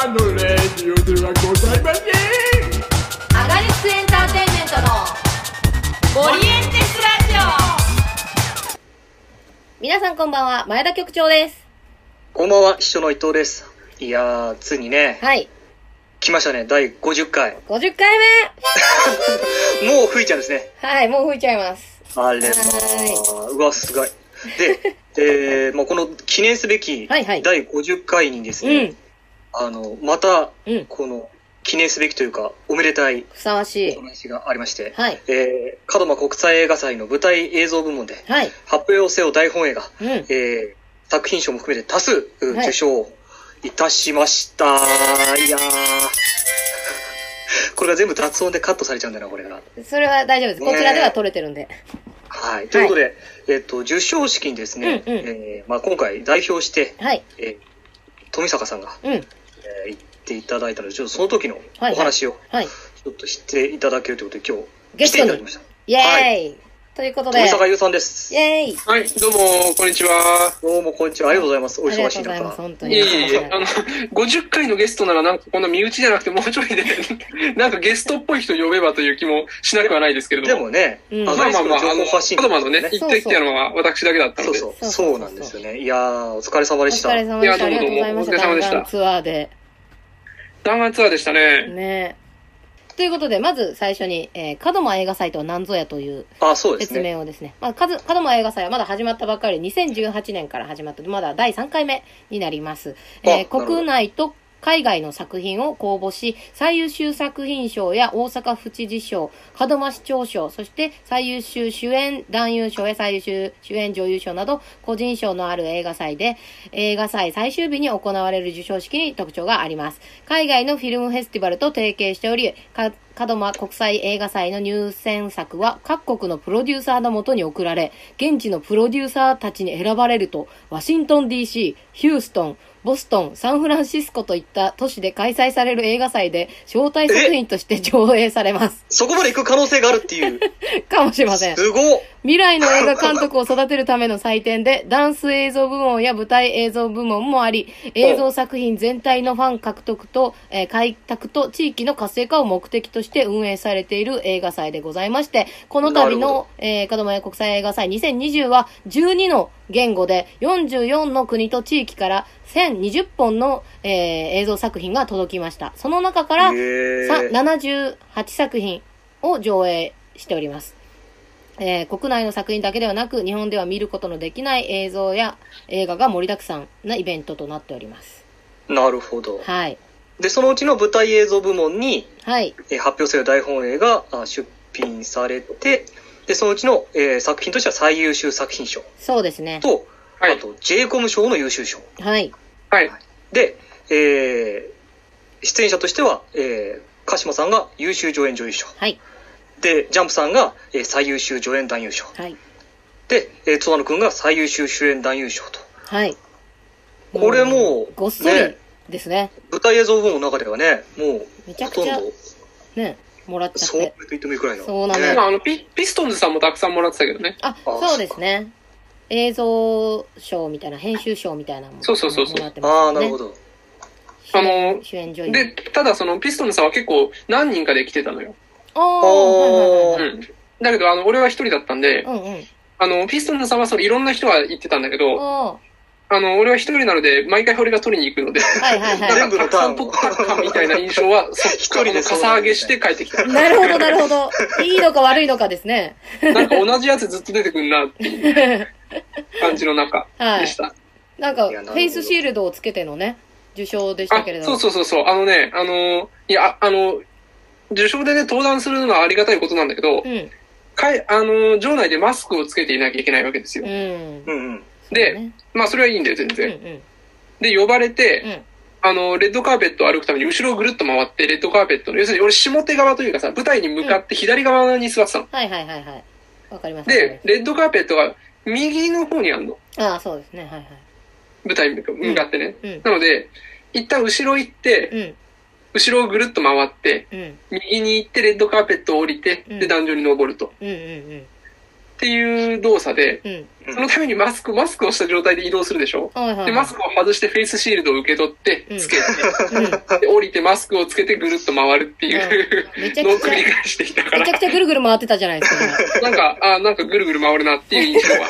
たのレディオではございませんアガリスクエンターテインメントのオリエンテスラジオ皆さんこんばんは、前田局長です。こんばんは、秘書の伊藤です。いやー、ついにね、はい、来ましたね、第50回。50回 もう吹いちゃうんですね。目はい、もう吹いちゃいます。あれまあ、うわ、すごい。で、えー、もうこの記念すべきはいはい第50回にですね、うん、あの、またうん、この記念すべきというか、おめでたいふさわしいお。話がありまして、はい、えー、門間国際映画祭の舞台映像部門で、はい、発表せよ大本映画、うん、えー、作品賞も含めて多数うはい受賞いたしました。い、やー。これが全部雑音でカットされちゃうんだよな、これが。それは大丈夫です。こちらでは撮れてるんで。はい。ということで、えっ、と、受賞式にですね、うんうんえーまあ、今回代表して、はい、えー富坂さんが、うん、えー言っていただいたので、ちょっとその時のはいお話を、はい。ちょっと知っていただけるということで、今日、来ゲストにていただきました。イェーイ、ということで、富坂優さんですイ。ェーイはい、どうも、こんにちは。どうも、こんにちは。ありがとうございます。おありが忙しいとうございます、中。本当に。いえいえあの、50回のゲストならなんかこんな身内じゃなくてもうちょいで、なんかゲストっぽい人呼べばという気もしなくはないですけれども。でもね、うんあまあまあまあ、あの、情報発信子供のね、ね言ってきたのは私だけだったので。そうそう、そうなんですよね。いやー、お疲れ様おでした。疲れ様でした。あいやりがとうございました。どうもどうもお疲れ様でしたツアーで。弾丸ツアーでしたね。ねということで、まず最初に、えー、門真映画祭とは何ぞやというあ、そうです説ね。明をですね。まあ、かず門真映画祭はまだ始まったばっかり、2018年から始まった、まだ第3回目になります。えーあなるほど国内と海外の作品を公募し、最優秀作品賞や大阪府知事賞、門真市長賞、そして最優秀主演男優賞や最優秀主演女優賞など、個人賞のある映画祭で、映画祭最終日に行われる授賞式に特徴があります。海外のフィルムフェスティバルと提携しており、か門真国際映画祭の入選作は各国のプロデューサーのもとに送られ、現地のプロデューサーたちに選ばれると、ワシントン DC、ヒューストン、ボストン、サンフランシスコといった都市で開催される映画祭で招待作品として上映されます。そこまで行く可能性があるっていう。かもしれません。すごっ未来の映画監督を育てるための祭典で、ダンス映像部門や舞台映像部門もあり、映像作品全体のファン獲得と、えー開拓と地域の活性化を目的として運営されている映画祭でございまして、この度の、えー、門真国際映画祭2020は12の言語で44の国と地域から1020本の、えー映像作品が届きました。その中から、へーさ78作品を上映しております。えー国内の作品だけではなく、日本では見ることのできない映像や映画が盛りだくさんなイベントとなっております。なるほど。はい。で、そのうちの舞台映像部門に、はい。えー発表せよ大本営があ出品されて、で、そのうちの、えー作品としては最優秀作品賞そうですね。と、はいあと、j コム賞の優秀賞。はい。はい。で、えー出演者としては、えー鹿島さんが優秀助演女優賞。はい。で、ジャンプさんが、えー最優秀助演男優賞。はい。で、えー、津和野くんが最優秀主演男優賞と。はい。これもうごっそりねですね。舞台映像部門の中ではね、もう、めちゃくちゃほとんど、ね、もらっちゃっそうて。と言ってもいいくらいの。そうなんだよねまあ、あの、ピ、ピストンズさんもたくさんもらってたけどね。あ、あそうですね。映像賞みたいな、編集賞みたいなのもそうそうそうそうもらってますああ、なるほど。あの主演女優。で、ただその、ピストンズさんは結構何人かで来てたのよ。ああ、はいはいはいはい。うん。だけど、あの、俺は一人だったんで、うんうん。あの、ピストンズさんはそれいろんな人が言ってたんだけど、ああの、俺は一人なので、毎回俺が取りに行くので、あ、はいはいはい。全部のターンをたくさん取ったかみたいな印象は、そっ一人でかさ上げして帰ってきた。なるほど、なるほど。いいのか悪いのかですね。なんか同じやつずっと出てくんなっていう感じの中 はいでした。なんか、フいやなるほどェイスシールドをつけてのね、受賞でしたあけれど。そうそうそうそう。あのね、あの、いや、ああの、受賞でね、登壇するのはありがたいことなんだけど、うん。かい、あの、場内でマスクをつけていなきゃいけないわけですよ。うん。うんうん。でねまあ、それはいいんだよ、全うんう然。ん。で、呼ばれて、うん。あの、レッドカーペットを歩くために後ろをぐるっと回って、レッドカーペットの、要するに俺下手側というかさ、舞台に向かって左側に座ってたの。はいはいはいはい。わかります。で、レッドカーペットが右の方にあるの。ああ、そうですね。はいはい。舞台に向かってね。うん。なので、一旦後ろ行って、うん。後ろをぐるっと回って、うん。右に行ってレッドカーペットを降りて、うんで、壇上に登ると。うんうんうん。っていう動作で、うん。うんそのためにマスク、マスクをした状態で移動するでしょはいはいはい。で、マスクを外してフェイスシールドを受け取ってうん、つけて、うん。で、降りてマスクをつけてぐるっと回るっていうめちゃのをくちゃ繰り返してきたからめちゃ、くちゃぐるぐる回ってたじゃないですか。なんか、あなんかぐるぐる回るなっていう印象は。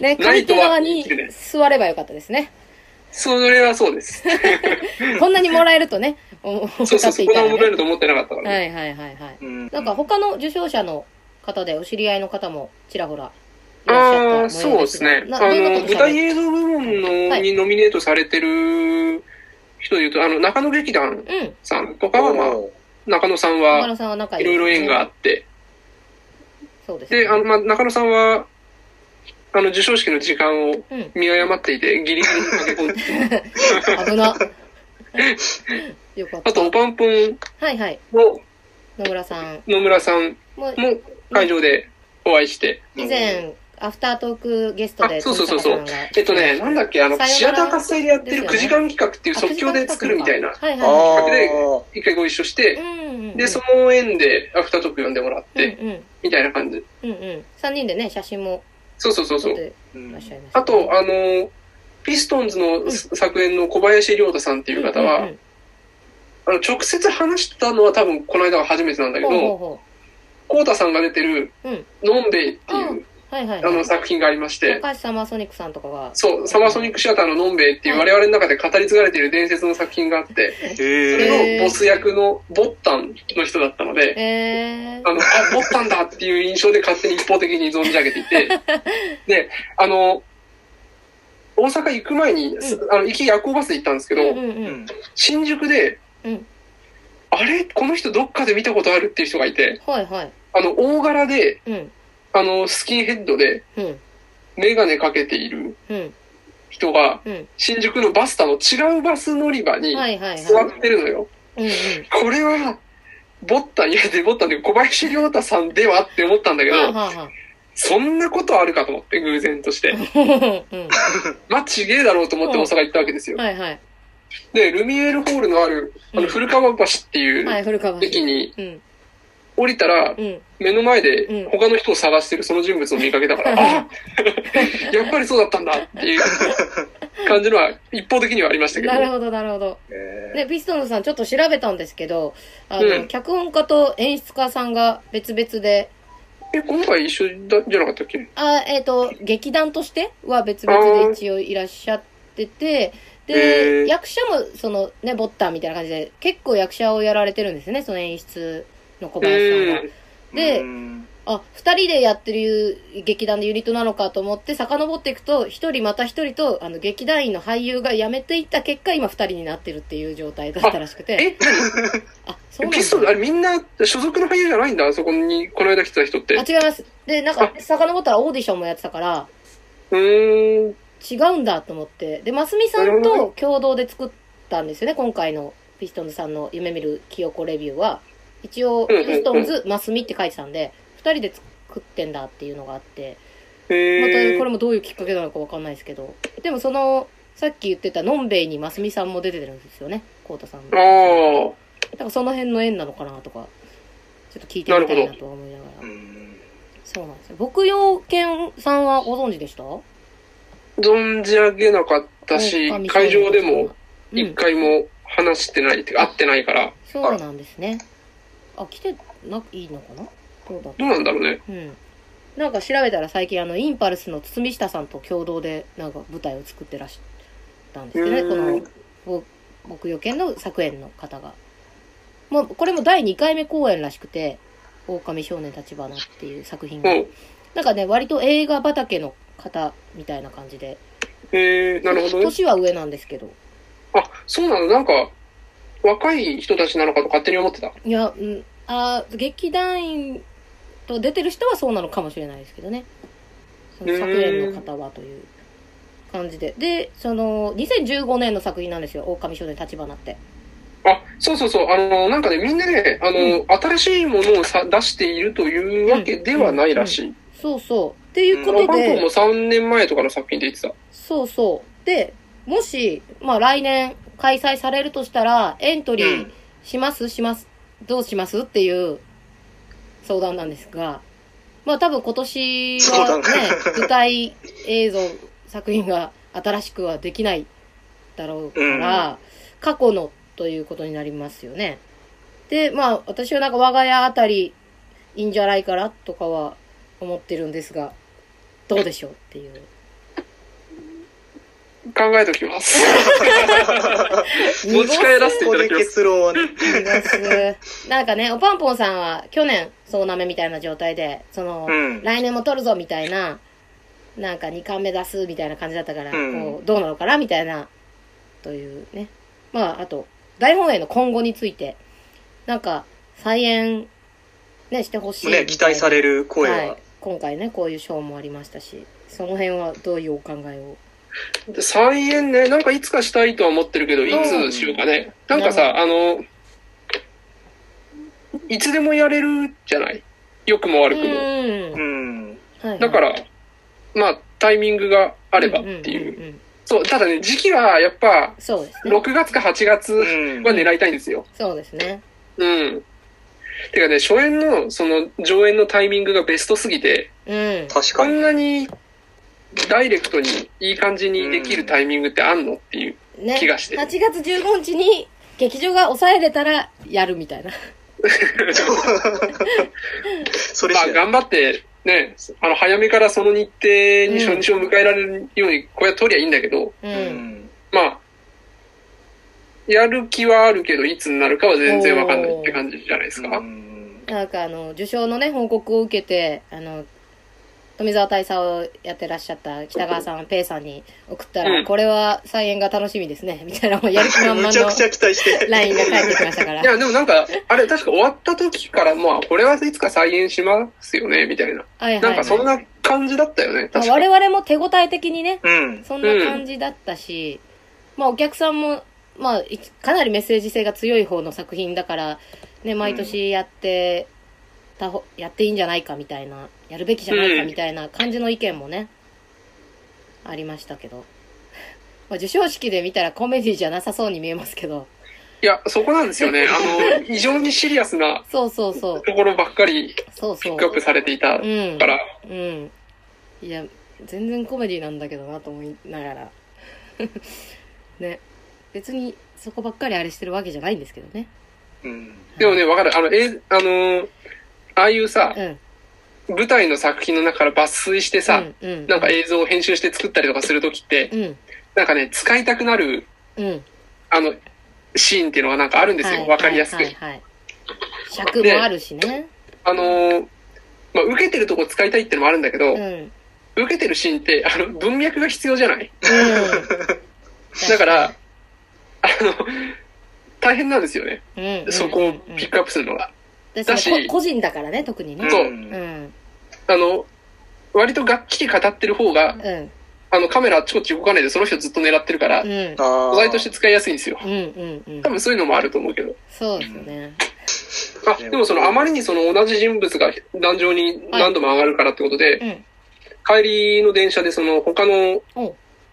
ね、な上手いとは側に座ればよかったですね。それはそうです。こんなにもらえるとね、思そうそう、ってそこでもらえ。ると思ってなかったからね。はいはいはいはい。うんなんか他の受賞者の方でお知り合いの方もちらほらいらっしゃった模様ああ、そうですね。があの、舞台映像部門の、はいにノミネートされてる人で言うと、あの、中野劇団うん。さんとかは、まあ、お中野さん中は、いいいろいろ縁があっって、そうですね。で、あの、まあ、中野さんは、あの、授賞式の時間をうん。見誤っていて、ギリギリに駆け込んで、危な。よかった。あと、おぱんぽんはいはい。の野村さん野村さんもも会場でお会いして、以前、アフタートークゲストで、あそうそうそうそうえっとね、なんだっけ、あの、さよならシアター活性でやってる9ですよね時間企画っていう即興で作るみたいな、はいはいあはー一回ご一緒しい。てう、んうんうん。で、その縁でアフタートーク呼んでもらって、うんうん。みたいな感じ。うんうん。3人でね、写真もそうそうそうそう。ん。あと、あの、ピストンズの作演の小林亮太さんっていう方は、うんうんうんあの、直接話したのは多分この間が初めてなんだけど、コウタさんが出てる。のんべいっていう、はいはいあのはい。作品がありまして、高橋サマーソニックさんとかが。そう、サマーソニックシアターののんべいっていう我々の中で語り継がれている伝説の作品があって、へそーれのボス役のボッタンの人だったので、えー。あの、あ、ボッタンだっていう印象で勝手に一方的に存じ上げていて、で、あの、大阪行く前に、あの、行き夜行バスで行ったんですけど、うんうんう。うんん新宿で、うんあれ？この人どっかで見たことあるっていう人がいて、はいはい。あの、大柄で、うん。あの、スキンヘッドで、うん。メガネかけているうん。人が、うん。新宿のバスタの違うバス乗り場に座はってるのよ。これは、ボッタン、いや、で、ボッタンで小林亮太さんではって思ったんだけど、そんなことあるかと思って、偶然として。まあ、ちげえだろうと思って大阪行ったわけですよ。はいはい。で、ルミエールホールのある、あの、うん古川橋っていう。駅にうん。降りたらう、ん。目の前でうん。他の人を探してるその人物を見かけたから、あやっぱりそうだったんだっていう 感じのは一方的にはありましたけどね。なるほど、なるほど。で、ピストンズさんちょっと調べたんですけど、あの、うん。脚本家と演出家さんが別々で、え、今回一緒だじゃなかったっけ？あ、えっ、と、劇団としては別々で一応いらっしゃってて、へで、ー。役者も、その、ね、ボッタンみたいな感じで、結構役者をやられてるんですね、その演出の小林さんが。でうんあ、二人でやってる劇団でユニットなのかと思って、遡っていくと、一人また一人と、あの、劇団員の俳優が辞めていった結果、今二人になってるっていう状態だったらしくて。え、あ、そうなんピストン、あだ。れみんな所属の俳優じゃないんだ、そこにこの間来てた人って。あ、違います。で、なんか、遡ったらオーディションもやってたから、うーん。違うんだと思って。で、ますみさんと共同で作ったんですよね、今回のピストンズさんの夢見る清子レビューは。一応、うんうんうん。ピストンズ、ますみって書いてたんで、二人で作ってんだっていうのがあって、へまたーこれもどういうきっかけなのかわかんないですけど、でもその、さっき言ってたのんべいにますみさんも出てるんですよね、こうたさん。だああ。からその辺の縁なのかなとか、ちょっと聞いてみたいなとは思いながら。うん。そうなんですよ。牧羊犬さんはご存知でした？存じ上げなかったし、狼会場でもうん。一回も話してないっていうか、会ってないから、そうなんですね。あ、来てないいのかな？どうだった？どうなんだろうね。うん。なんか調べたら最近あの、インパルスの堤下さんと共同でなんか舞台を作ってらっしゃったんですよね。うんこの、ぼ牧羊犬の作演の方が。もう、これも第2回目公演らしくて、狼少年立花っていう作品が。うん。なんかね、割と映画畑の方みたいな感じで。へえ、なるほどね。年は上なんですけど。あ、そうなの？なんか、若い人たちなのかと勝手に思ってた。いや、うん、あー劇団員と出てる人はそうなのかもしれないですけどね。その作演の方はという感じで。で、その、2015年の作品なんですよ。狼少年立花って。あ、そうそうそう。あの、なんかね、みんなね、あの、新しいものをさ出しているというわけではないらしい。そうそう。っていうこあとで、も3年前とかの作品で言ってた。そうそう。で、もし、まあ来年開催されるとしたら、エントリーします、します、どうします？っていう相談なんですが、まあ多分今年はね舞台映像作品が新しくはできないだろうから、過去のということになりますよね。で、まあ私はなんか我が家あたりいいんじゃないかなとかは思ってるんですが、どうでしょうっていう。考えときます。持ち帰らせていただきます。結論は。なんかね、おぱんぽんさんは去年、そうなめみたいな状態で、その、うん来年も撮るぞみたいな、なんか2巻目出すみたいな感じだったから、うんこうどうなのかなみたいな、というね。まあ、あと、大本営の今後について、なんか、再演、ね、してほしい。ね、期待される声は。はい。今回ね、こういう賞もありましたし、その辺はどういうお考えを？再演ね、なんかいつかしたいとは思ってるけど、いつしようかね。なんかさ、あの、いつでもやれるじゃない？良くも悪くも。だから、まあ、タイミングがあればっていう。そう、ただね、時期はやっぱ、そうですね。6月か8月はうん。狙いたいんですよ。そうですね。うん。てかね、初演の、その、上演のタイミングがベストすぎて、うん。こ確かに。んなに、ダイレクトにいい感じにできるタイミングってあんのっていう。ね、気がして8月15日に劇場が抑えれたらやるみたいな。そ れまあ、頑張って、ね、あの、早めからその日程に初日を迎えられるように、これは取りゃいいんだけど、う。うんん。まあ、やる気はあるけど、いつになるかは全然わかんないって感じじゃないですか。うんなんかあの、受賞のね、報告を受けて、あの、富澤大佐をやってらっしゃった北川さん、ペイさんに送ったら、うんこれは再演が楽しみですね、みたいな、もうやる気満々のむちゃくちゃ期待して。LINE が返ってきましたから い。や、でもなんか、あれ確か終わった時から、まあ、これはいつか再演しますよね、みたいな。はいはい、なはい。んかそんな感じだったよね、確か我々も手応え的にね、うん。そんな感じだったし、まあお客さんも、まあいかなりメッセージ性が強い方の作品だから、ね、毎年やってたほ、やっていいんじゃないかみたいな、やるべきじゃないかみたいな感じの意見もね、ありましたけど。まあ授賞式で見たらコメディじゃなさそうに見えますけど。いや、そこなんですよね。あの、非常にシリアスなそうそうそう。ところばっかりそうそうピックアッ。プされていたうん。から、うん。いや、全然コメディなんだけどなと思いながら。ね。別にそこばっかりあれしてるわけじゃないんですけどね。うん。でもね、わかる。あの、え、あの、ああいうさ、うん。舞台の作品の中から抜粋してさ、うん、うん。なんか映像を編集して作ったりとかするときって、うん。なんかね、使いたくなる、うん。あの、シーンっていうのがなんかあるんですよ。はいわかりやすく。はいはいはい尺もあるしね。あのーまあ、受けてるとこ使いたいってのもあるんだけど、うん。うん。受けてるシーンって、あの、文脈が必要じゃない？だから、あの、大変なんですよね。うん、うん。そこをうんピックアップするのが。だだしし、個人だからね、特にね。そううん。あの、割とがっちり語ってる方が、うん。あの、カメラあっちこっち動かないでその人ずっと狙ってるから、うん。素材として使いやすいんですよ。うん。うん。うん多。分そういうのもあると思うけど。そうですよね。あ、でもそのあまりにその同じ人物が壇上に何度も上がるからってことで、うん。帰りの電車でその他の。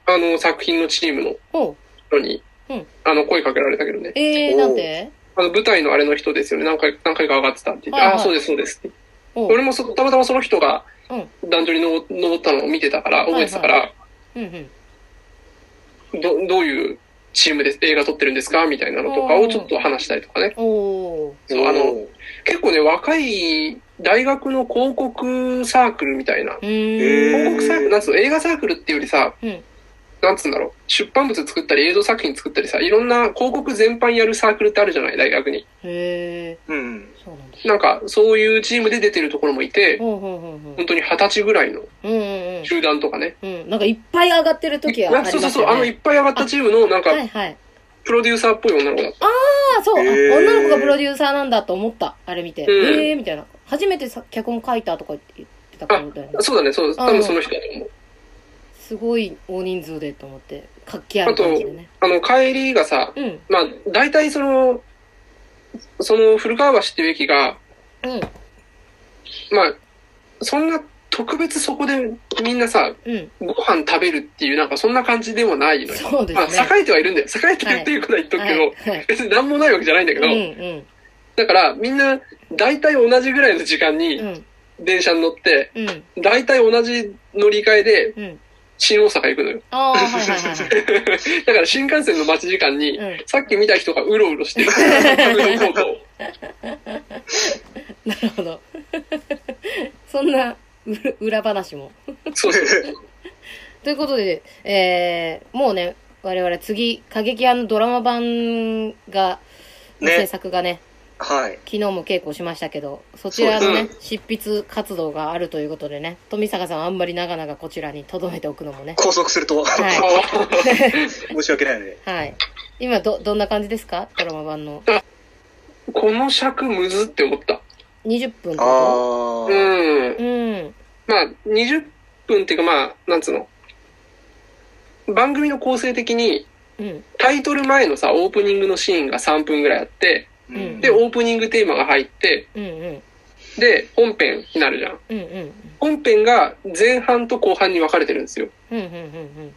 あの作品のチームの。人に、うんあの声かけられたけどね。えー、なんで？あの舞台のあれの人ですよね。何回、何回か上がってたって言って、はいはいああ、そうです、そうですって。俺もそたまたまその人がうん。壇上にの登ったのを見てたから、覚えてたから、うん。うん。どどういうチームで映画撮ってるんですかみたいなのとかをちょっと話したりとかね。そう、あの、結構ね、若い大学の広告サークルみたいな。広告サークル、なんつうの、映画サークルっていうよりさ、うん。なんつうんだろう、出版物作ったり映像作品作ったりさ、いろんな広告全般やるサークルってあるじゃない、大学に。へー。うん。そうなんだ。なんか、そういうチームで出てるところもいて、ほうほうほうほう。本当に二十歳ぐらいのうんうん集団とかね。うん。うん。なんかいっぱい上がってる時がありますよね。そうそうそう、あのいっぱい上がったチームの、なんか、はいはい。プロデューサーっぽい女の子だった。ああ、そう、女の子がプロデューサーなんだと思った。あれ見て。うんええー、みたいな。初めてさ脚本書いたとか言ってたからだよね。そうだね、そう、多分その人だと思う。すごい大人数でと思って。活気ある感じでね。あの、帰りがさ、うん。まあ、大体その、その古川橋っていう駅が、うん。まあ、そんな特別そこでみんなさ、うん。ご飯食べるっていうなんかそんな感じでもないのよ。そうですねまあ、栄えてはいるんだよ。栄えてるっていうことは言っとくけど、はいはい 別になんもないわけじゃないんだけど、うんうん。だからみんな大体同じぐらいの時間に、うん。電車に乗って、うん。大体同じ乗り換えでうん。新大阪行くのよ。はいはいはいはい。だから新幹線の待ち時間に、うんさっき見た人がうろうろしてる。なるほど。そんな裏裏話も。そうそうそう。ということで、えー、もうね、我々次、過激派のドラマ版が、ね制作がね、はい。昨日も稽古しましたけど、そちらのね執筆活動があるということでね、富坂さんはあんまり長々こちらに留めておくのもね。拘束すると、は 申し訳ないので。はい。今、ど、どんな感じですか？ドラマ版の。この尺むずって思った。20分と？あかあ。うん。うん。まあ、20分っていうかまあ、なんつうの？番組の構成的に、うん。タイトル前のさ、オープニングのシーンが3分ぐらいあって、うんで、オープニングテーマが入って、うんうん。で、本編になるじゃん。うんうん。本編が前半と後半に分かれてるんですよ。うんうんうんうん。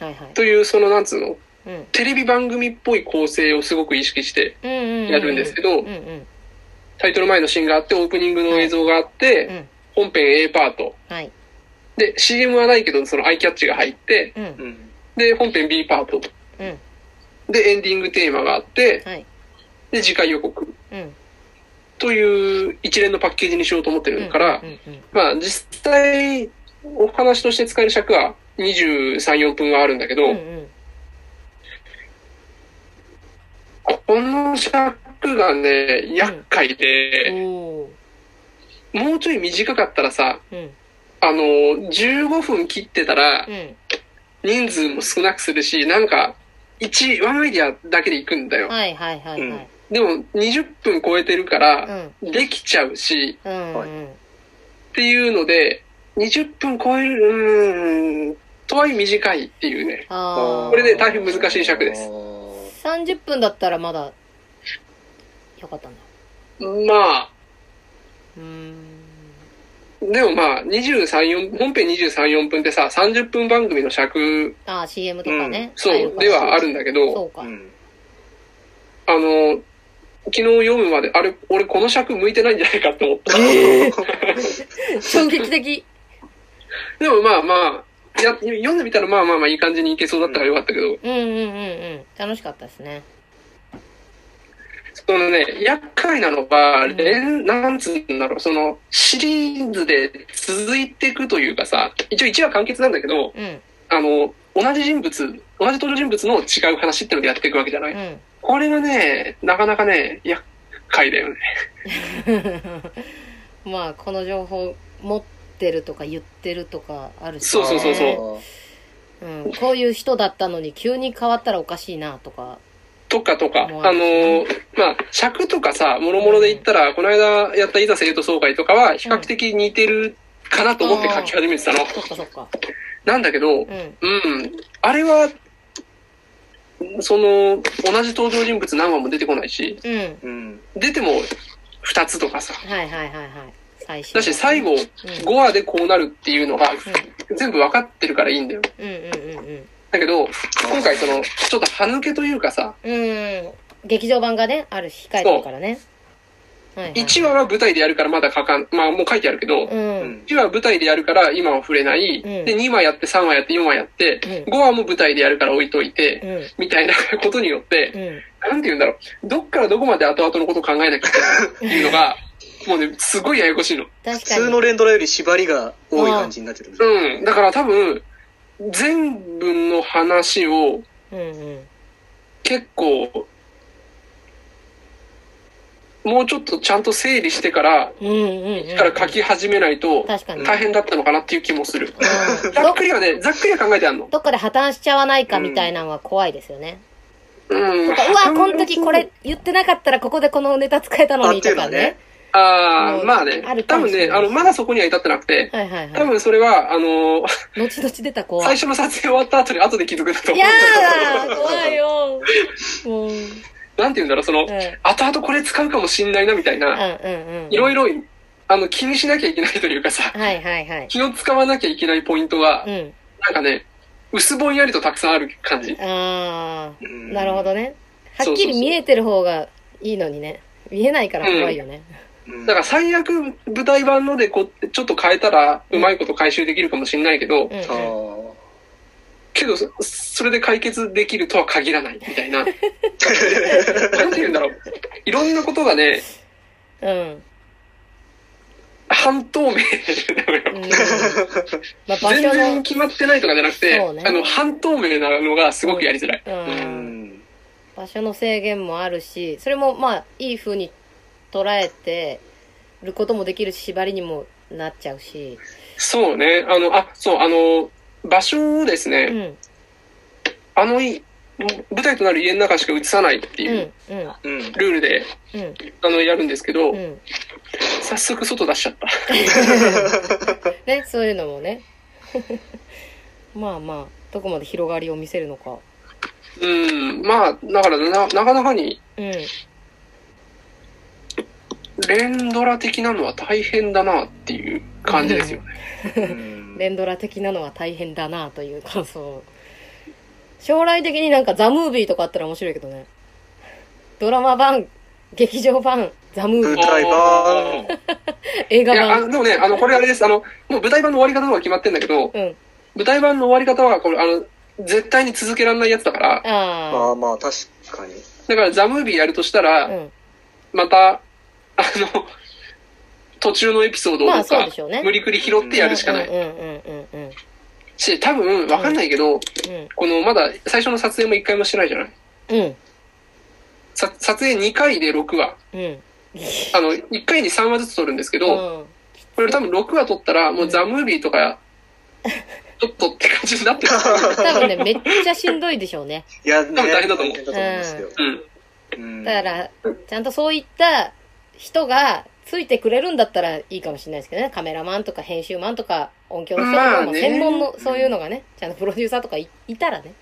はいはい。という、その、なんつうの、うん。テレビ番組っぽい構成をすごく意識して。やるんですけどうんうん。タイトル前のシーンがあって、オープニングの映像があって、うん。本編 A パート。はい。で、CM はないけど、そのアイキャッチが入って。で、本編 B パート。うん。で、エンディングテーマがあって、はい。で、次回予告。うん。という一連のパッケージにしようと思ってるから、うんうんうんまあ、実際、お話として使える尺は23、4分はあるんだけど、うんうん。この尺がね、厄介で、おー。もうちょい短かったらさ、うん。あの、15分切ってたらう、ん。人数も少なくするし、なんか、1、ワンアイディアだけで行くんだよ。はいはいはいはい。でも、20分超えてるかうら、ん。できちゃうし、うんはいうん。っていうので、20分超える、うーん、とはいえ短いっていうね。ああ。これで大変難しい尺です30分だったらまだ、よかったんだ。まあ、うーん。でもまあ、23、4、本編23、4分ってさ、30分番組の尺、ああ、CM とかね。そう、ではあるんだけど、そうかう。ん。あの、昨日読むまで、あれ、俺この尺向いてないんじゃないかって思った。衝撃的。でもまあまあ、や、読んでみたらまあまあまあいい感じにいけそうだったからよかったけど、うんうんうんうん。楽しかったですね。そのね、厄介なのが、うん連、なんつうんだろう、その、シリーズで続いていくというかさ、一応1話完結なんだけど、うん。あの、同じ人物、同じ登場人物の違う話っていうのでやっていくわけじゃない、うん。これがね、なかなかね、厄介だよね。まあ、この情報持ってるとか言ってるとかあるし、ね。そうそうそうそううん。こういう人だったのに急に変わったらおかしいなとか。とかとか、あの、まあ、尺とかさ、もろもろで言ったら、この間やったいざ生徒総会とかは、比較的似てるかなと思って書き始めてたの。そっかそっか。なんだけど、うん。うん。あれは、その、同じ登場人物何話も出てこないし。出ても2つとかさ。はいはいはいはい。だし、最後、5話でこうなるっていうのが、全部分かってるからいいんだよ。うんうんうんうんだけど、今回その、ちょっと歯抜けというかさ、うん。うん。劇場版がね、あるし、控えてるからね。はいはい。1話は舞台でやるからまだ書かん、まあもう書いてあるけど、う。うんん。1話は舞台でやるから今は触れない。うんで、2話やって3話やって4話やって、うん5話も舞台でやるから置いといて、うん。みたいなことによって、うん。なんて言うんだろう。どっからどこまで後々のことを考えなきゃいけないっていうのが、もうね、すごいややこしいの。確かに。普通の連ドラより縛りが多い感じになってる。うん。だから多分、全部の話を。結構、もうちょっとちゃんと整理してから。から書き始めないと。大変だったのかなっていう気もする。うん ざっくりはね、ざっくりは考えてあんの。どっかで破綻しちゃわないかみたいなのは怖いですよね。うん。うわ、この時これ言ってなかったらここでこのネタ使えたのにとかねあ。あまあねあ多分ね、あの、まだそこには至ってなくて、はいはいはい。多分それは、あのー、後々出た怖い。最初の撮影終わった後に後で気づくんだと思いやう。だ怖いよ。もう。うん。なんて言うんだろう、その、うん後々これ使うかもしんないなみたいな、うんうん。いろいろ、あの、気にしなきゃいけないというかさ、はいはいはい。気を使わなきゃいけないポイントがう、ん。なんかね、薄ぼんやりとたくさんある感じ。ああ、うんなるほどね。はっきり見えてる方がいいのにね。見えないから怖いよね。うんだから最悪舞台版のでこう、ちょっと変えたら、うまいこと回収できるかもしれないけど、うんけど、そそれで解決できるとは限らないみたいな。なんて言うんだろう。いろんなことがね、うん。半透明なのよ。うん。まあ、場全然決まってないとかじゃなくて、ねあの、半透明なのがすごくやりづらい。う。うんん。場所の制限もあるし、それもまあ、いい風に捉えてることもできるし、縛りにもなっちゃうし。そうね。あの、あ、そう、あの、場所をですね、うん。あのい、舞台となる家の中しか映さないってう。いうんうん。うん。ルールで、うん。あの、やるんですけど、うん。早速外出しちゃった。ね、そういうのもね。まあまあ、どこまで広がりを見せるのか。うん、まあ、だからな、なかなかに、うん。連ドラ的なのは大変だなっていう感じですよね。うん 連ドラ的なのは大変だなという感想。将来的になんかザ・ムービーとかあったら面白いけどね。ドラマ版、劇場版、ザ・ムービー、舞台版映画いや。でもね、あの、これあれです。あの、もう舞台版の終わり方は決まってんだけど、うん。舞台版の終わり方は、これ、あの、絶対に続けられないやつだから、あああ、まあ確かに。だからザ・ムービーやるとしたら、あ。うん。また、あの、途中のエピソードをまあとかそうでしょうね、無理くり拾ってやるしかない。うんうんうんうんうんし、多分、わかんないけど、うん。この、まだ最初の撮影も1回もしてないじゃない？うん。さ撮影2回で6話。うん。あの、1回に3話ずつ撮るんですけうど、ん。これ多分6話撮ったら、もうザ・ムービーとか、ちょっとって感じになってる。多分ね、めっちゃしんどいでしょうね。いや、ね、多分大変だと思う。うんだから、ちゃんとそういった人がついてくれるんだったらいいかもしれないですけどね。カメラマンとか編集マンとか音響の人とか専門のそういうのがね、ちゃんとプロデューサーとかいいたらね、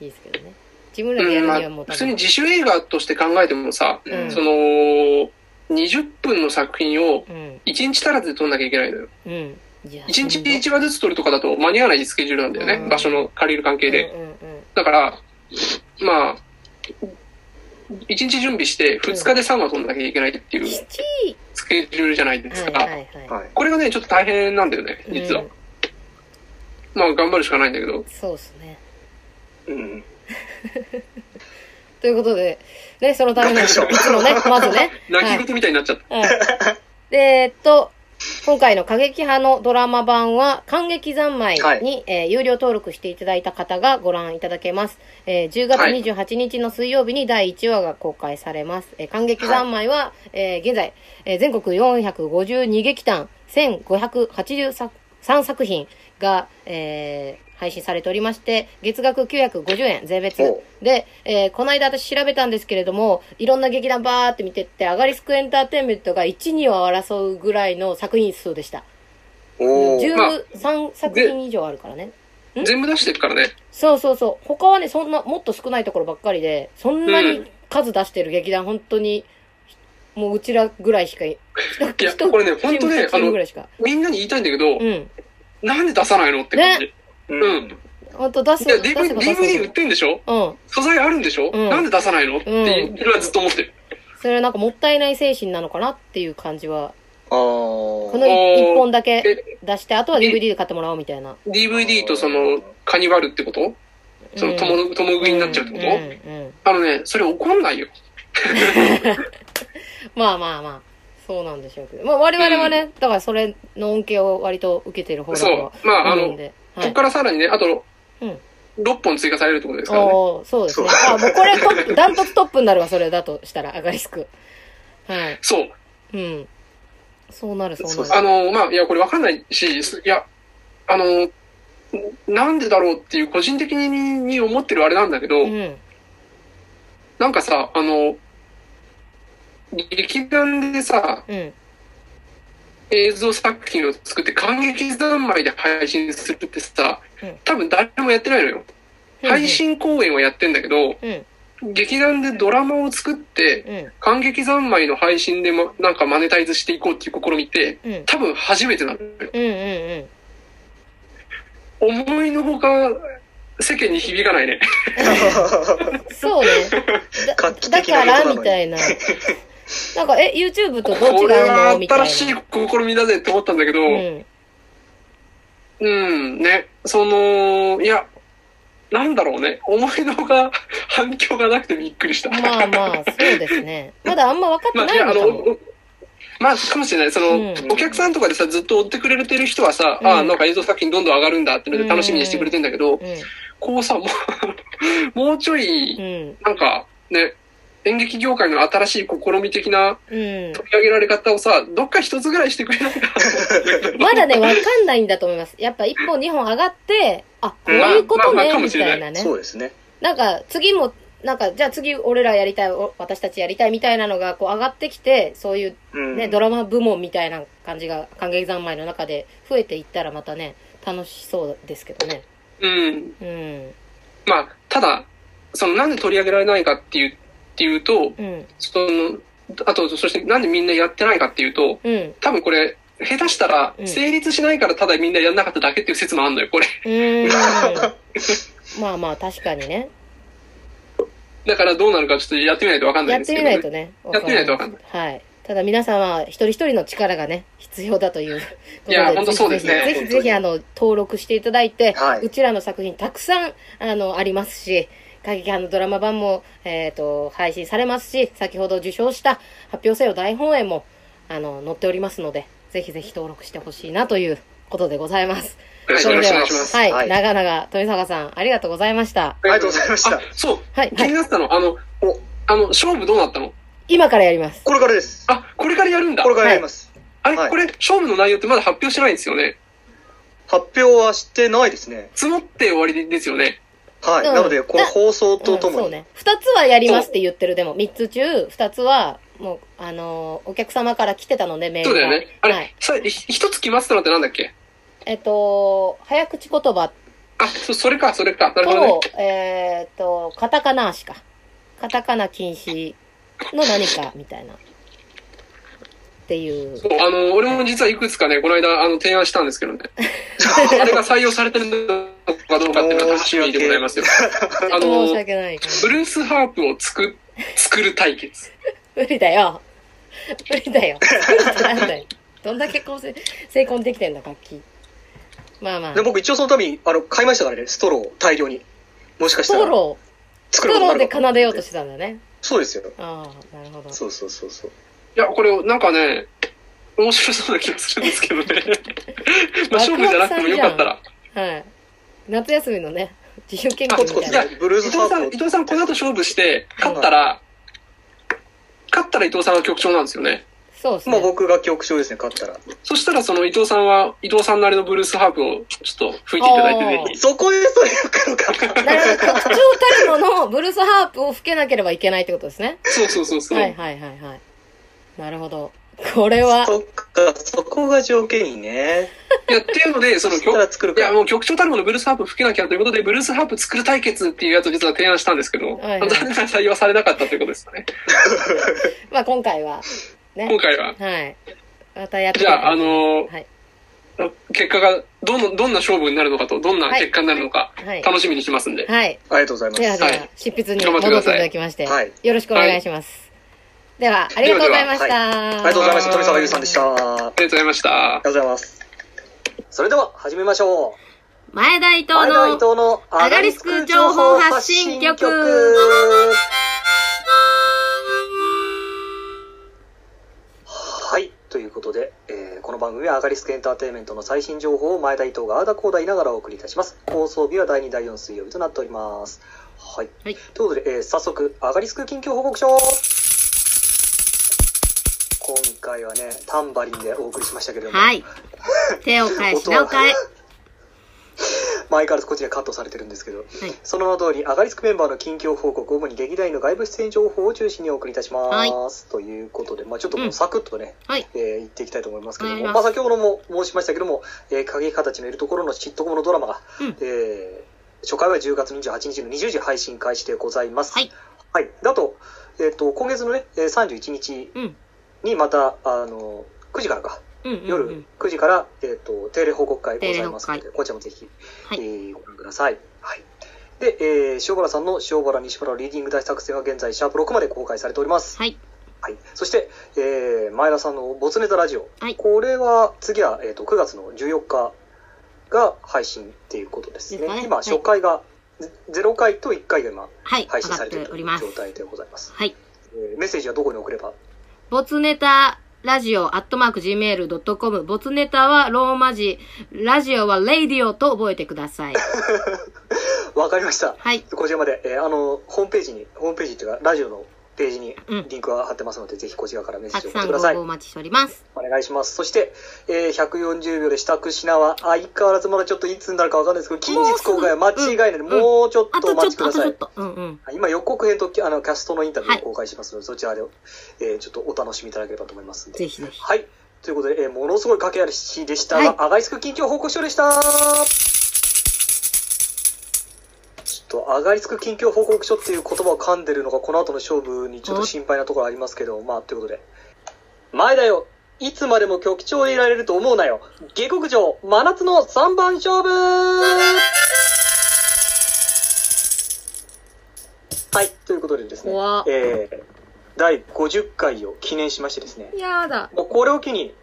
いいですけどね。自分らでやうんまあるにはもう多分。普通に自主映画として考えてもさ、うんその、20分の作品をうん。1日足らずで撮んなきゃいけないのよ。うん。いや1日1話ずつ撮るとかだと間に合わないスケジュールなんだよね。うん場所の借りる関係で。うんうんうん。だから、まあ、1日準備して2日で3話撮んなきゃいけないっていう。スケジュールじゃないですか。はいはいはい。はい。これがね、ちょっと大変なんだよね、実は。うんまあ、頑張るしかないんだけど。そうですね。うん。ということで、ね、そのための、いつもね、まずね。泣き言みたいになっちゃった。はい。で、えっと、今回の過激派のドラマ版は、感激三昧に、はいえー有料登録していただいた方がご覧いただけます。えー10月はい28日の水曜日に第1話が公開されます。えー感激三昧は、えー現在、えー全国452劇団1583作品が、えー配信されておりまして、月額950円税別おで、えーこの間私調べたんですけれども、いろんな劇団バーって見てって、アガリスクエンターテインメントが1、2を争うぐらいの作品数でした。おー。まあ13作品以上あるからね。全部出してるからね。そうそうそう。他はね、そんな、もっと少ないところばっかりで、そんなに数出してる劇団、本当に、もううちらぐらいしかい、いやこれね本当ねチームぐらいしか。みんなに言いたいんだけど、うん。なんで出さないのって感じ。ううん。ん。本当出す、DVD, 売ってんでしょ？うん。素材あるんでしょ、うん。なんで出さないの？っていうのはずっと思ってる。それはなんかもったいない精神なのかなっていう感じは、あこのー。一本だけえ出して、あとは DVD で買ってもらおうみたいな。DVD とその、カニバルってこと？その、とも、とも食いになっちゃうってこと、うんうんあのね、それ怒んないよ。まあまあまあ、そうなんでしょうけど。まあ我々はね、だからそれの恩恵を割と受けてる方だとはそう。まああのここ。からさらにね、あと、うん6本追加されるってことですからね。そうですね。そうあ、もうこれトップ、ダントツトップになるわ、それだとしたら、アガリスク。はい。そう。うん。そうなる、そうそうなる。あの、まあ、いや、これわかんないし、すいや、あの、なんでだろうっていう個人的にに思ってるあれなんだけど、うん。なんかさ、あの、劇団でさ、うん。映像作品を作って感激三昧で配信するってさうん、多分誰もやってないのよ。配信公演はやってんだけど、うん。劇団でドラマを作って、うん。感激三昧の配信でもなんかマネタイズしていこうっていう試みって、うん。多分初めてなのよ。思いのほか世間に響かないね。うん。そうね。だ画期だ的なから、みたいな。なんか、え、YouTube とどう違うこれはのみたいな。新しい試みだぜって思ったんだけど、うん。うん、ね、その、いや、なんだろうね、思いのほが 反響がなくてびっくりした。まあまあ、そうですね。まだあんま分かってまあ、ないの、のかも。おまあ、かもしれない。その、うんお客さんとかでさ、ずっと追ってくれてる人はさ、うんああ、なんか映像作品どんどん上がるんだってので楽しみにしてくれてんだけど、うこうさ、もう、もうちょい。なんか、ね、演劇業界の新しい試み的なうん。取り上げられ方をさ、どっか一つぐらいしてくれないか。まだね、わかんないんだと思います。やっぱ一本二本上がって、あ、こういうことね、みたいなね。そうですね。なんか、次も、なんか、じゃあ次俺らやりたい、お私たちやりたいみたいなのが、こう上がってきて、そういううん。ね、ドラマ部門みたいな感じが、感激三昧の中で増えていったらまたね、楽しそうですけどね。うん。うん。まあ、ただ、その、なんで取り上げられないかっていう、っていうと、うん。その、あと、そしてなんでみんなやってないかっていうと、うん。多分これ、下手したらう、ん成立しないからただみんなやんなかっただけっていう説もあるのよ、これ。まあまあ、確かにね。だからどうなるかちょっとやってみないとわかんないやってんですけど、ね。みないとね。やってみないとわかんない。はい。ただ皆さんは一人一人の力がね、必要だということで。いや本当そうですねぜひぜひ、ぜひあの、登録していただいて、はいうちらの作品たくさん、あの、ありますし、過激派のドラマ版も、えっ、と、配信されますし、先ほど受賞した発表せよ大本営も、あの、載っておりますので、ぜひぜひ登録してほしいなということでございます。よろしくお願いします。はい、はい長々、富坂さん、ありがとうございました。ありがとうございましたあ、そう。はい、気にはい。なってたの、あの、お、あの、勝負どうなったの？今からやります。これからです。あ、これからやるんだこ。れからやります。あれ、はいこれ、勝負の内容ってまだ発表してないんですよね？発表はしてないですね。積もって終わりですよね。はい。うんなので、この放送とともに。うんそうね。二つはやりますって言ってる、でも、三つ中、二つは、もう、あのーお客様から来てたので、メールが。そうだよね。あれ、はい。一つ決まってたのってなんだっけ？えっと、早口言葉あ、そ、それか、それか。なるほどねと。、えっと、カタカナ足か。カタカナ禁止の何か、みたいな。っていう。そうあの、俺も実はいくつかね、この間、あの、提案したんですけどね。あれが採用されてるのかどうかっていうのは楽しみでございますよ。あの申し、訳ない。ブルースハープを作、作る対決。無理だよ。無理だよ。なんだよ。どんだけこうせ成功できてんだ、楽器。まあまあ。で僕一応そのために、あの、買いましたからね、ストローを大量に。もしかしたら。ストロー、ストローで奏でようとしてたんだね。そうですよ。ああ、なるほど。そうそうそうそう。いや、これ、なんかね、面白そうな気がするんですけどね。まあ、勝負じゃなくてもよかったら。はい。夏休みのね、自由研究みたいな。ね、ブルー伊藤さん、ズハープ伊藤さん、この後勝負して、勝ったら、勝ったら伊藤さんが局長なんですよね。そうですね。僕が曲調ですね、勝ったら。そしたら、その伊藤さんは、伊藤さんなりのブルースハープをちょっと吹いていただいて、ぜひ。そこでそれを来るか。なるほど。特徴たるもの、ブルースハープを吹けなければいけないってことですね。そうそうそうそう。はいはいはいはい。なるほど。これは、そっか、そこが条件にね。いや、っていうので、そのそしたら作るかいや、もう局長たるものブルースハープ吹けなきゃということで、ブルースハープ作る対決っていうやつを実は提案したんですけど、はいはい残念ながら採用されなかったということですよね。まあ今回は、ね。今回は。はい。またやってじゃあ、あのーはい。結果が、どの、どんな勝負になるのかと、どんな結果になるのか、はい。楽しみにしてますんで。はい。ありがとうございます。ではでは、はい執筆に頑張戻っていただきまして、はいよろしくお願いします。では、ありがとうございました。ありがとうございました。富澤優さんでした。ありがありがとうございました。とうございます。それでは、始めましょう。前田伊藤の、藤のアガリスク情報発信局はい。ということで、えーこの番組はアガリスクエンターテインメントの最新情報を前田伊藤があーだこーだ言いながらお送りいたします。放送日は第2、第4水曜日となっております。はい。はいということで、えー早速、アガリスク近況報告書今回はね、タンバリンでお送りしましたけれども、はい。手を変え、品を変え。前からこちらカットされてるんですけど、その名の通り、アガリスクメンバーの近況報告、主に劇団員の外部出演情報を中心にお送りいたします。ということで、まあちょっともうサクッとね、はい。えー言っていきたいと思いますけども、お願いしまあ先ほども申しましたけども、えー、影形のいるところのシットコムのドラマが、うんえー初回は10月28日の20時配信開始でございます。はい。はい。であと、えっ、と、今月のね、えー31日うん。にまた、あの、9時からか、うんうんうん。夜9時から、えっ、と、定例報告会ございますので、こちらもぜひ、はいえーご覧ください。はい。で、えー塩原さんの塩原西原リーディング大作戦は現在、シャープ6まで公開されております。はい。はい。そして、えー、前田さんのボツネタラジオ。はいこれは、次は、えっ、と、9月の14日が配信っていうことですね。ですかね今、初回が、ゼ0回と1回が今、はい、配信されているております状。態でございます。はい。えーメッセージはどこに送ればボツネタラジオアットマーク Gmail.com。ボツネタはローマ字。ラジオはレイディオと覚えてください。わかりました。はい。こちらまで、えーあの、ホームページに、ホームページっていうか、ラジオのページにうんリンクが貼ってますので、ぜひこちらからメッセージを送ってください。お待ちしております。お願いします。そして、えー140秒で支度しなは、相変わらずまだちょっといつになるかわかんないですけど、近日公開は間違いないので、もうすぐもうちょっとお待ちください。うんうん。今予告編とあのキャストのインタビューはいを公開しますので、そちらで、えーちょっとお楽しみいただければと思いますんで。ぜひぜひ。はい。ということで、えーものすごい駆け足でしたが、はいアガリスク近況報告書でした。と、アガリスク近況報告書っていう言葉を噛んでるのが、この後の勝負にちょっと心配なところありますけど、まあ、ということで。前だよ。いつまでも局長でいられると思うなよ。下克上、真夏の3番勝負はい。ということでですねえー、第50回を記念しましてですね、やだ。これを機に、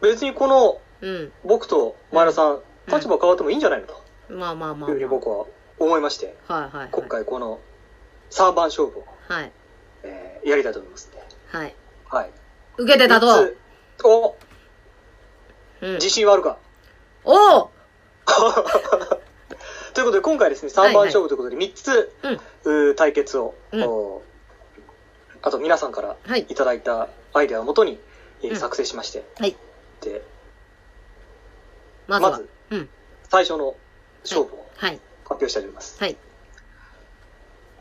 別にこのうん。僕と前田さん、立場変わってもいいんじゃないのとまあまあまあ、いうふうに僕は思いまして、はいはいはい。今回この3番勝負を、はい。えーやりたいと思いますんで。はい。はい。受けてたと。おうん。自信はあるか？おう ということで今回ですね、3番勝負ということで3つ、うん。うー対決を、うんおあと皆さんからはい。いただいたアイデアをもとに、えーうん作成しまして、はい。で、まずは。まずうん。最初の勝負をはい。発表したいと思います。はい。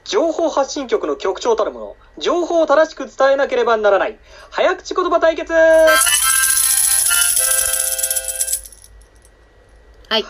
情報発信局の局長たるもの、情報を正しく伝えなければならない、早口言葉対決はい。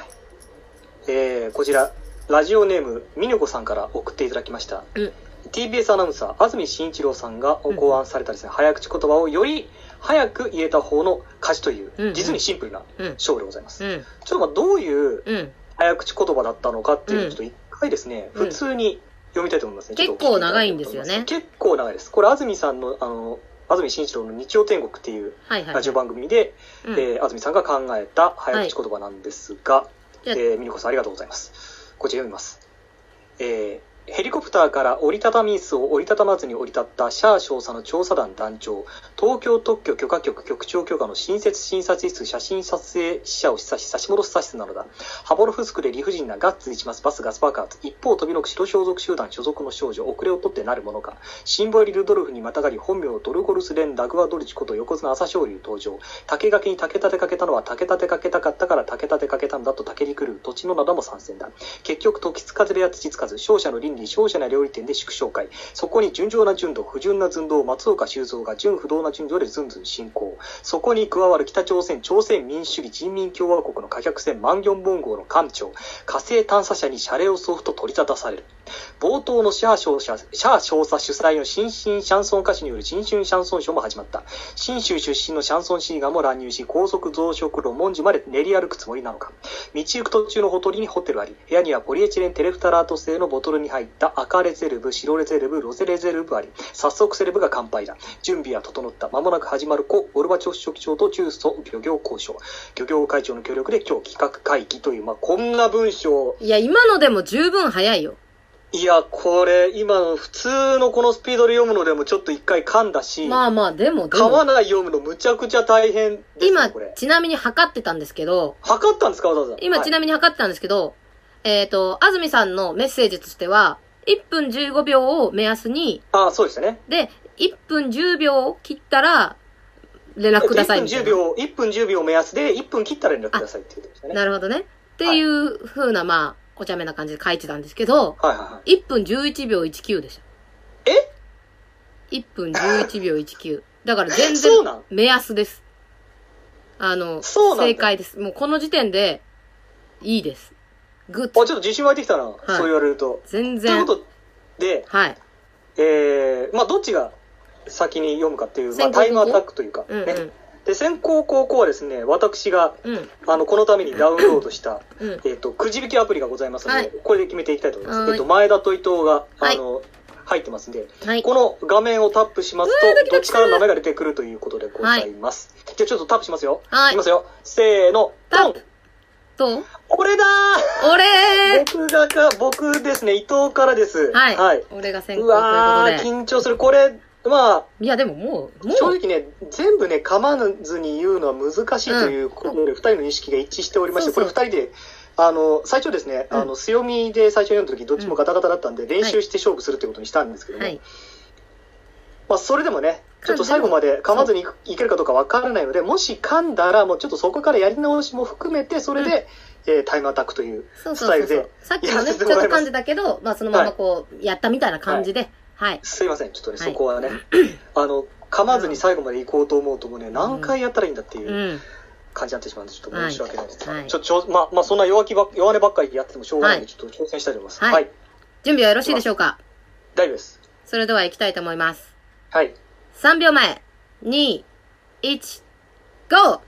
えー、こちら、ラジオネーム、ミネコさんから送っていただきました。うん。TBS アナウンサー、安住紳一郎さんが考案されたですね、早口言葉をより早く言えた方の勝ちという、うんうん実にシンプルなうん。勝負でございます。うん。ちょっとまあどういううん。早口言葉だったのかっていうのをうんちょっと一回ですね、うん普通に読みたいと思いますね。結構長いんですよね結構長いです。これ安住さんの、あの、安住紳一郎の日曜天国っていうはいはい。ラジオ番組で、うんえー安住さんが考えた早口言葉なんですが、じゃあえーミニコさんありがとうございます。こちら読みます。えーヘリコプターから折りたたみ椅子を折りたたまずに降り立ったシャー少佐の調査団団長、東京特許許可局局長許可の新設診察室写真撮影死者を示唆し差し戻す指室なのだ。ハボロフスクで理不尽なガッツ一ますバスガス爆発。一方飛びのく白装束集団所属の少女、遅れを取ってなるものか。シンボリルドルフにまたがり本名ドルゴルス・レン・ダグアドルチこと横綱朝青龍登場。竹垣に竹立てかけたのは竹立てかけたかったから竹立てかけたんだと竹に来る土地の灘も参戦だ。結局時津風部屋土津風、勝者のに、勝者な料理店で祝勝会。そこに純情な純度、不純な寸胴、松岡修造が純不動な純度でずんずん進行。そこに加わる北朝鮮、朝鮮民主主義人民共和国の貨客船万元本号の艦長、火星探査車に謝礼を送付と取り沙汰される。冒頭のシャー少佐、シャー少佐主催の新進シャンソン歌手による新春シャンソンショーも始まった。新州出身のシャンソンシーガーも乱入し、高速増殖路文字まで練り歩くつもりなのか。道行く途中のほとりにホテルあり、部屋にはポリエチレンテレフタラート製のボトルに入った赤レゼルブ、白レゼルブ、ロゼレゼルブあり、早速セレブが乾杯だ。準備は整った。間もなく始まる故ゴルバチョフ書記長と中ソ漁業交渉。漁業会長の協力で今日企画会議という、まあ、こんな文章。いや、今のでも十分早いよ。いや、これ、今の普通のこのスピードで読むのでもちょっと一回噛んだし、まあまあ、でも、でも。噛まない読むのむちゃくちゃ大変です今ね、これ、。ちなみに測ってたんですけど、測ったんですか、わざわざ？今ちなみに測ってたんですけど、えっ、と、安住さんのメッセージとしては、1分15秒を目安に、あ、そうでしたね。で、1分10秒を切ったら、連絡くださいみたい1な。分10秒、1分10秒目安で、1分切ったら連絡くださいって言ってましたね。なるほどね。っていう風な、まあ、お茶目な感じで書いてたんですけど、はいはいはい。1分11秒19でした。え ?1 分11秒19。だから全然目安です。あの、正解です。もうこの時点で、いいです。グッあ、ちょっと自信湧いてきたな、いそう言われると。全然。ということで、はい。えー、まあどっちが先に読むかっていう、まあ、タイムアタックというか、ね。うんうん。で、先行高校はですね、私が、うん。あの、このためにダウンロードした、うん。えっ、と、くじ引きアプリがございますので、はいこれで決めていきたいと思います。はいえっ、と、前田と伊藤が、はいあの、入ってますんで、はい。この画面をタップしますうわードキと、どっちから名前が出てくるということでございます。じゃあちょっとタップしますよ。はいきますよ。せーの、トンタップどう？俺だー俺僕がか、僕ですね、伊藤からです。はい。はい。俺が先行うというわー、ことで。緊張する。これ、まあ、いや、でももう、もう、正直ね、全部ね、噛まずに言うのは難しいということで、二、人の意識が一致しておりまして、そうそう。これ二人で、あの、最初ですね、うん。あの、強みで最初読んだ時、どっちもガタガタだったんで、練習して勝負するってことにしたんですけども、はい。まあ、それでもね、ちょっと最後まで噛まずにいけるかどうかわからないので、もし噛んだら、もうちょっとそこからやり直しも含めて、それで、えータイムアタックというそうそうそうそう。スタイルで。さっきもね、ちょっと噛んでたけど、まあそのままこう、やったみたいな感じで、はい。すいません、ちょっとね、はいそこはね、あの、噛まずに最後まで行こうと思うともうね、何回やったらいいんだっていううん感じになってしまうんで、ちょっと申し訳ないです。はいちょ、ちょ、まあ、まあ、そんな弱気ば、弱音ばっかりやっててもしょうがないんで、はいちょっと挑戦したいと思います。はいはい。準備はよろしいでしょうか？大丈夫です。それでは行きたいと思います。はい。3秒前、2、1、GO!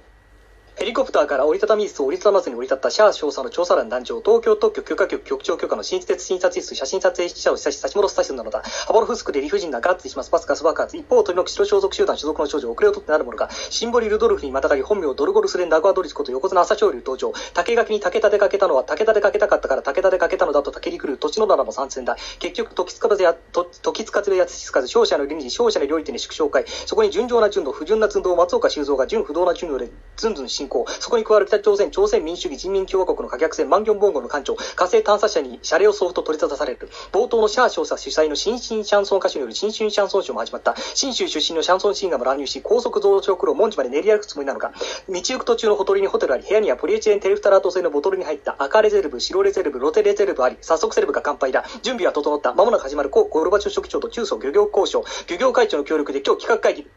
ヘリコプターから折りたたみ椅子を折りたたまずに降り立ったシャア少佐の調査団団長、東京特許許可局局長許可の新設診察室、写真撮影記者を差し差し戻すスタジオなのだ。ハボロフスクで理不尽なガッツしますバスガス爆発。一方、取りの白装束集団所属の少女、遅れを取ってなるものが、シンボリ・ルドルフにまたがり、本名ドルゴルスレン・ダグアドリチこと横綱朝青龍登場。竹垣に竹田でかけたのは武田でかけたかったから武田でかけたのだと竹に来る土地の奈良も参戦だ。結局、時つかずや、時つかずやつつかず、勝者の倫理、勝者の料理店に祝勝会。そこに純情な純度、不純な寸胴、松岡修造が純不動な純度でずんずん進行。そこに加わる北朝鮮、朝鮮民主主義人民共和国の可逆性、万ンボンゴの艦長、火星探査車に車両送付と取り沙汰される。冒頭のシャア少佐主催の新進シャンソン歌手による新春シャンソンショーも始まった。新州出身のシャンソンシンガーも乱入し、高速増殖路を門地まで練り歩くつもりなのか。道行く途中のほとりにホテルあり、部屋にはポリエチレンテレフタラート製のボトルに入った赤レゼルブ、白レゼルブ、ロテレゼルブあり、早速セレブが乾杯だ。準備は整った。間もなく始まる高ゴルバチョ書記長と中層漁業交渉。漁業会長の協力で今日企画会議。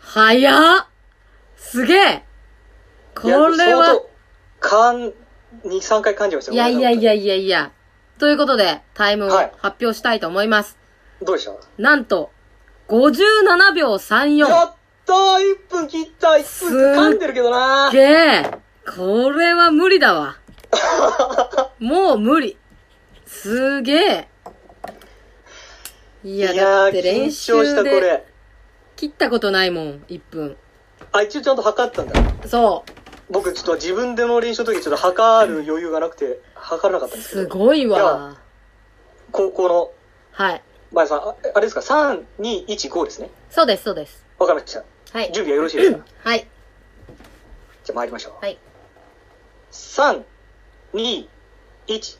早っすげえこれは、かん、2、3回噛んじゃいましたいやいやいや。やいやいや。ということで、タイムをはい発表したいと思います。どうでした？なんと、57秒34。やったー !1 分切った !1 す分噛んでるけどなげえこれは無理だわ。もう無理。すげえ。いや、だって練緊張した、こ習でれ。切ったことないもん、1分。あ、一応ちゃんと測ったんだ。そう。僕ちょっと自分での練習の時ちょっと測る余裕がなくて、測らなかったんですけど。すごいわ。高校の、はい。前さん、ああれですか、3、2、1、5ですね。そうです、そうです。わかりました。はい。準備はよろしいですか？はい。じゃあ参りましょう。はい。3、2、1、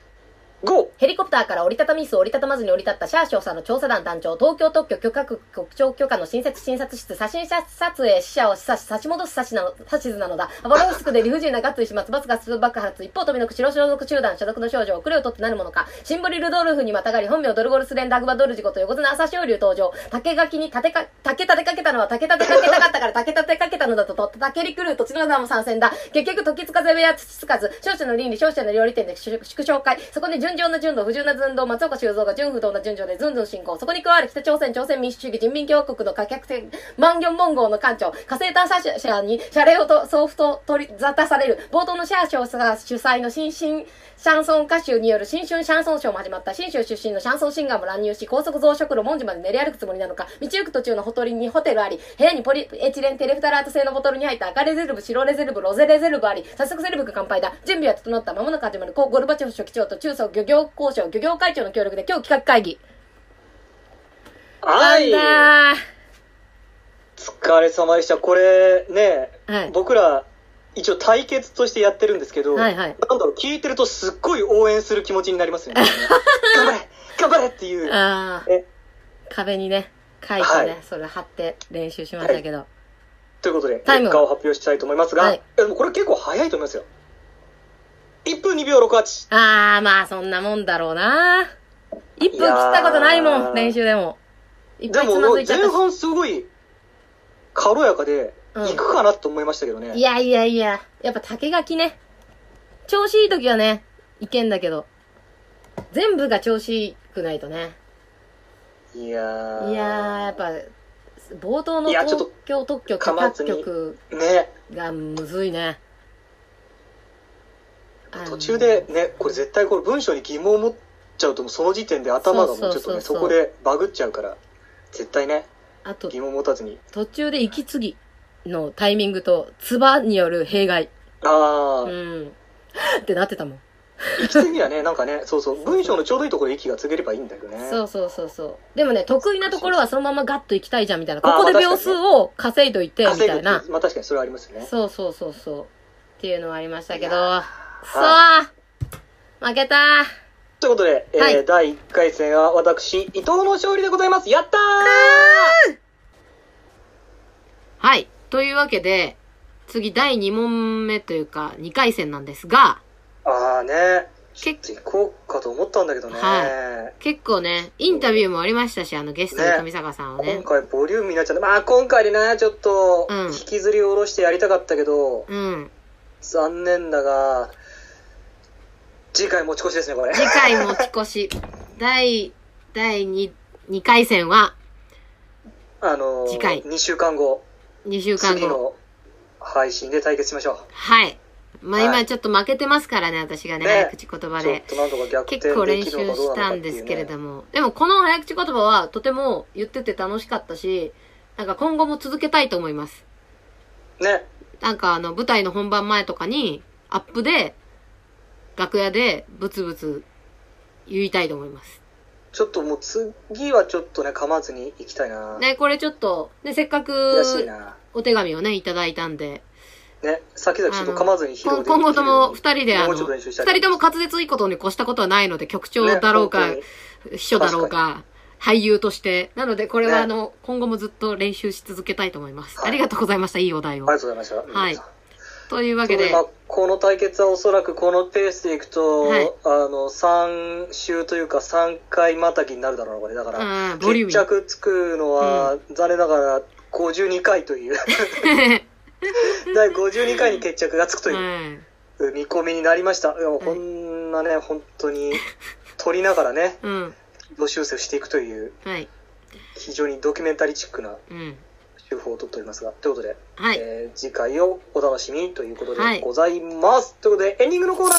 GO! ヘリコプターから折りたたみ椅子を折りたたまずに降り立ったシャー少佐の調査団団長、東京特許許可局局長許可の新設診察室、写真撮影死者を示唆し差し戻す指しなの指図なのだ。アバロフスクで理不尽なガッツします。バスガス爆発。一方飛びの白所属集団所属の少女、遅れを取ってなるものか。シンボリルドルフにまたがり、本名ドルゴルスレンダグバドルジコと横綱朝青龍登場。竹垣に竹か、竹立てかけたのは竹立てかけたかったから竹立てかけたのだと、と竹に来る土地の名も参戦だ。結局時つかぜ部屋土つかず、勝者の倫理、勝者の料理店で祝勝会。そこに純情な純度、不純な寸胴、松岡修造が純不動な純情でずんずん進行。そこに加わる北朝鮮、朝鮮民主主義人民共和国の可客船、万元文号の艦長、火星探査車に謝礼をと送付と取り沙汰される。冒頭のシャー少佐が主催の新進シャンソン歌手による新春シャンソンショーも始まった。新州出身のシャンソンシンガーも乱入し、高速増殖路門地まで練り歩くつもりなのか。道行く途中のほとりにホテルあり、部屋にポリエチレンテレフタラート製のボトルに入った赤レゼルブ、白レゼルブ、ロゼレゼルブあり、早速セレブが乾杯だ。準備は整った。間もなく始まる。ゴルバチョフ書記長と中層漁業交渉、漁業会長の協力で今日企画会議。はい。疲れ様でした。これね、はい僕ら一応対決としてやってるんですけど、はいはいなんだろう、聞いてるとすっごい応援する気持ちになりますよね。頑張れ頑張れっていう。あ壁にね、書いてね、はいそれ貼って練習しましたけど。ということで、結果を発表したいと思いますが、はいこれ結構早いと思いますよ。1分2秒68。ああ、まあそんなもんだろうな。1分切ったことないもん、練習でも。いっぱいつまずいちゃったし。前半すごい軽やかで、うんいくかなと思いましたけどね。いやいやいや、やっぱ竹垣ね。調子いい時はね、いけんだけど。全部が調子いいくないとね。いやー。いやー、やっぱ、冒頭のいやちょっと東京特許許可噛まずに局ね、がむずいね。途中でね、これ絶対これ文章に疑問を持っちゃうともうその時点で頭がもうちょっとね、そこでバグっちゃうから、絶対ね、あと、疑問持たずに。途中で息継ぎのタイミングと、唾による弊害。ああ、うん。ってなってたもん。息継ぎはね、なんかね、そうそう、文章のちょうどいいところで息が継げればいいんだけどね。そうそうそうそう。でもね、得意なところはそのままガッと行きたいじゃんみたいな。ここで秒数を稼いどいて、みたいな。まあ確かにそれはありますよね。そうそうそうそう。っていうのはありましたけどそう負けたということで、えーはい第1回戦は私、伊藤の勝利でございます。やったーはい。というわけで、次第2問目というか、2回戦なんですが、ああね、け行こうかと思ったんだけどね。は結構ね、インタビューもありましたし、あのゲストで上坂さんをね今。回ボリュームになっちゃった。まあ今回でね、ちょっとうん引きずり下ろしてやりたかったけど、うん。残念だが、次回持ち越しですね、これ。次回持ち越し。第、第2、2回戦は、あのー、次回2週間後、2週間後。次の配信で対決しましょはい。まあはい今ちょっと負けてますからね、私がね、ね早口言葉で。結構練習したんですけれども。でもこの早口言葉はとても言ってて楽しかったし、なんか今後も続けたいと思います。ね。なんかあの舞台の本番前とかにアップで楽屋でブツブツ言いたいと思います。ちょっともう次はちょっとね、噛まずに行きたいな。ね、これちょっと、ね、せっかくな。お手紙をね、いただいたんで、ね、先々ちょっと噛まずに披今後とも二人であの、二人とも滑舌いいことに越したことはないので、局長だろうか、ね秘書だろうか、俳優として。なので、これはねあの、今後もずっと練習し続けたいと思います。はいありがとうございました。いいお題をあり。がとうございました。はいというわけでこの対決はおそらくこのペースでいくと、はいあの、3週というか3回またぎになるだろうな、これ。だから、決。着つくのは、残念ながら52回という、第52回に決着がつくといううん。見込みになりました。いやもうこんなね、本当に、取りながらね、うん。路修正をしていくという、はい。非常にドキュメンタリーチックなうん。手法をとっておりますが、ということで、はい。えー次回をお楽しみにということはいでございます。ということで、エンディングのコーナー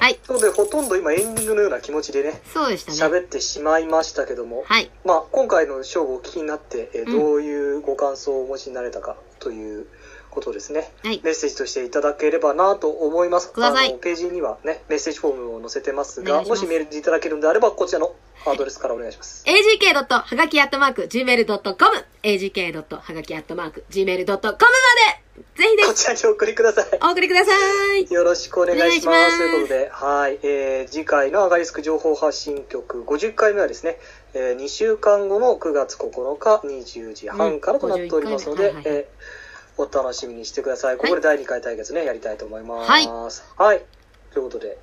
はい。ということで、ほとんど今エンディングのような気持ちでね、そうでしたね。喋ってしまいましたけども、はい。まあ、今回の勝負をお聞きになって、えーうんどういうご感想をお持ちになれたかということですね。はい。メッセージとしていただければなと思います。あのページにはね、メッセージフォームを載せてますが、もしメールでいただけるんであれば、こちらのアドレスからお願いします。agk. はがきアットマーク gmail.com agk. はがきアットマーク gmail.com までぜひでこちらにお送りください。お送りくださいよろしくお願いします。ということで、はい、えー、次回のアガリスク情報発信局50回目はですね、えー、2週間後の9月9日20時半からとなっておりますので、うん51回目はいはいえーお楽しみにしてください。ここで第2回対決ね、やりたいと思います。はいはい。ということで、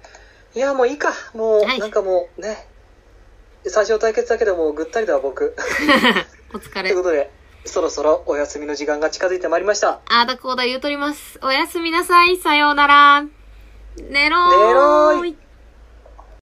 いや、もういいか。もう、はいなんかもうね、最初の対決だけでもうぐったりだわ、僕。お疲れという。ことで、そろそろお休みの時間が近づいてまいりました。あーだこうだ言うとります。おやすみなさい。さようなら。寝ろー寝ろーい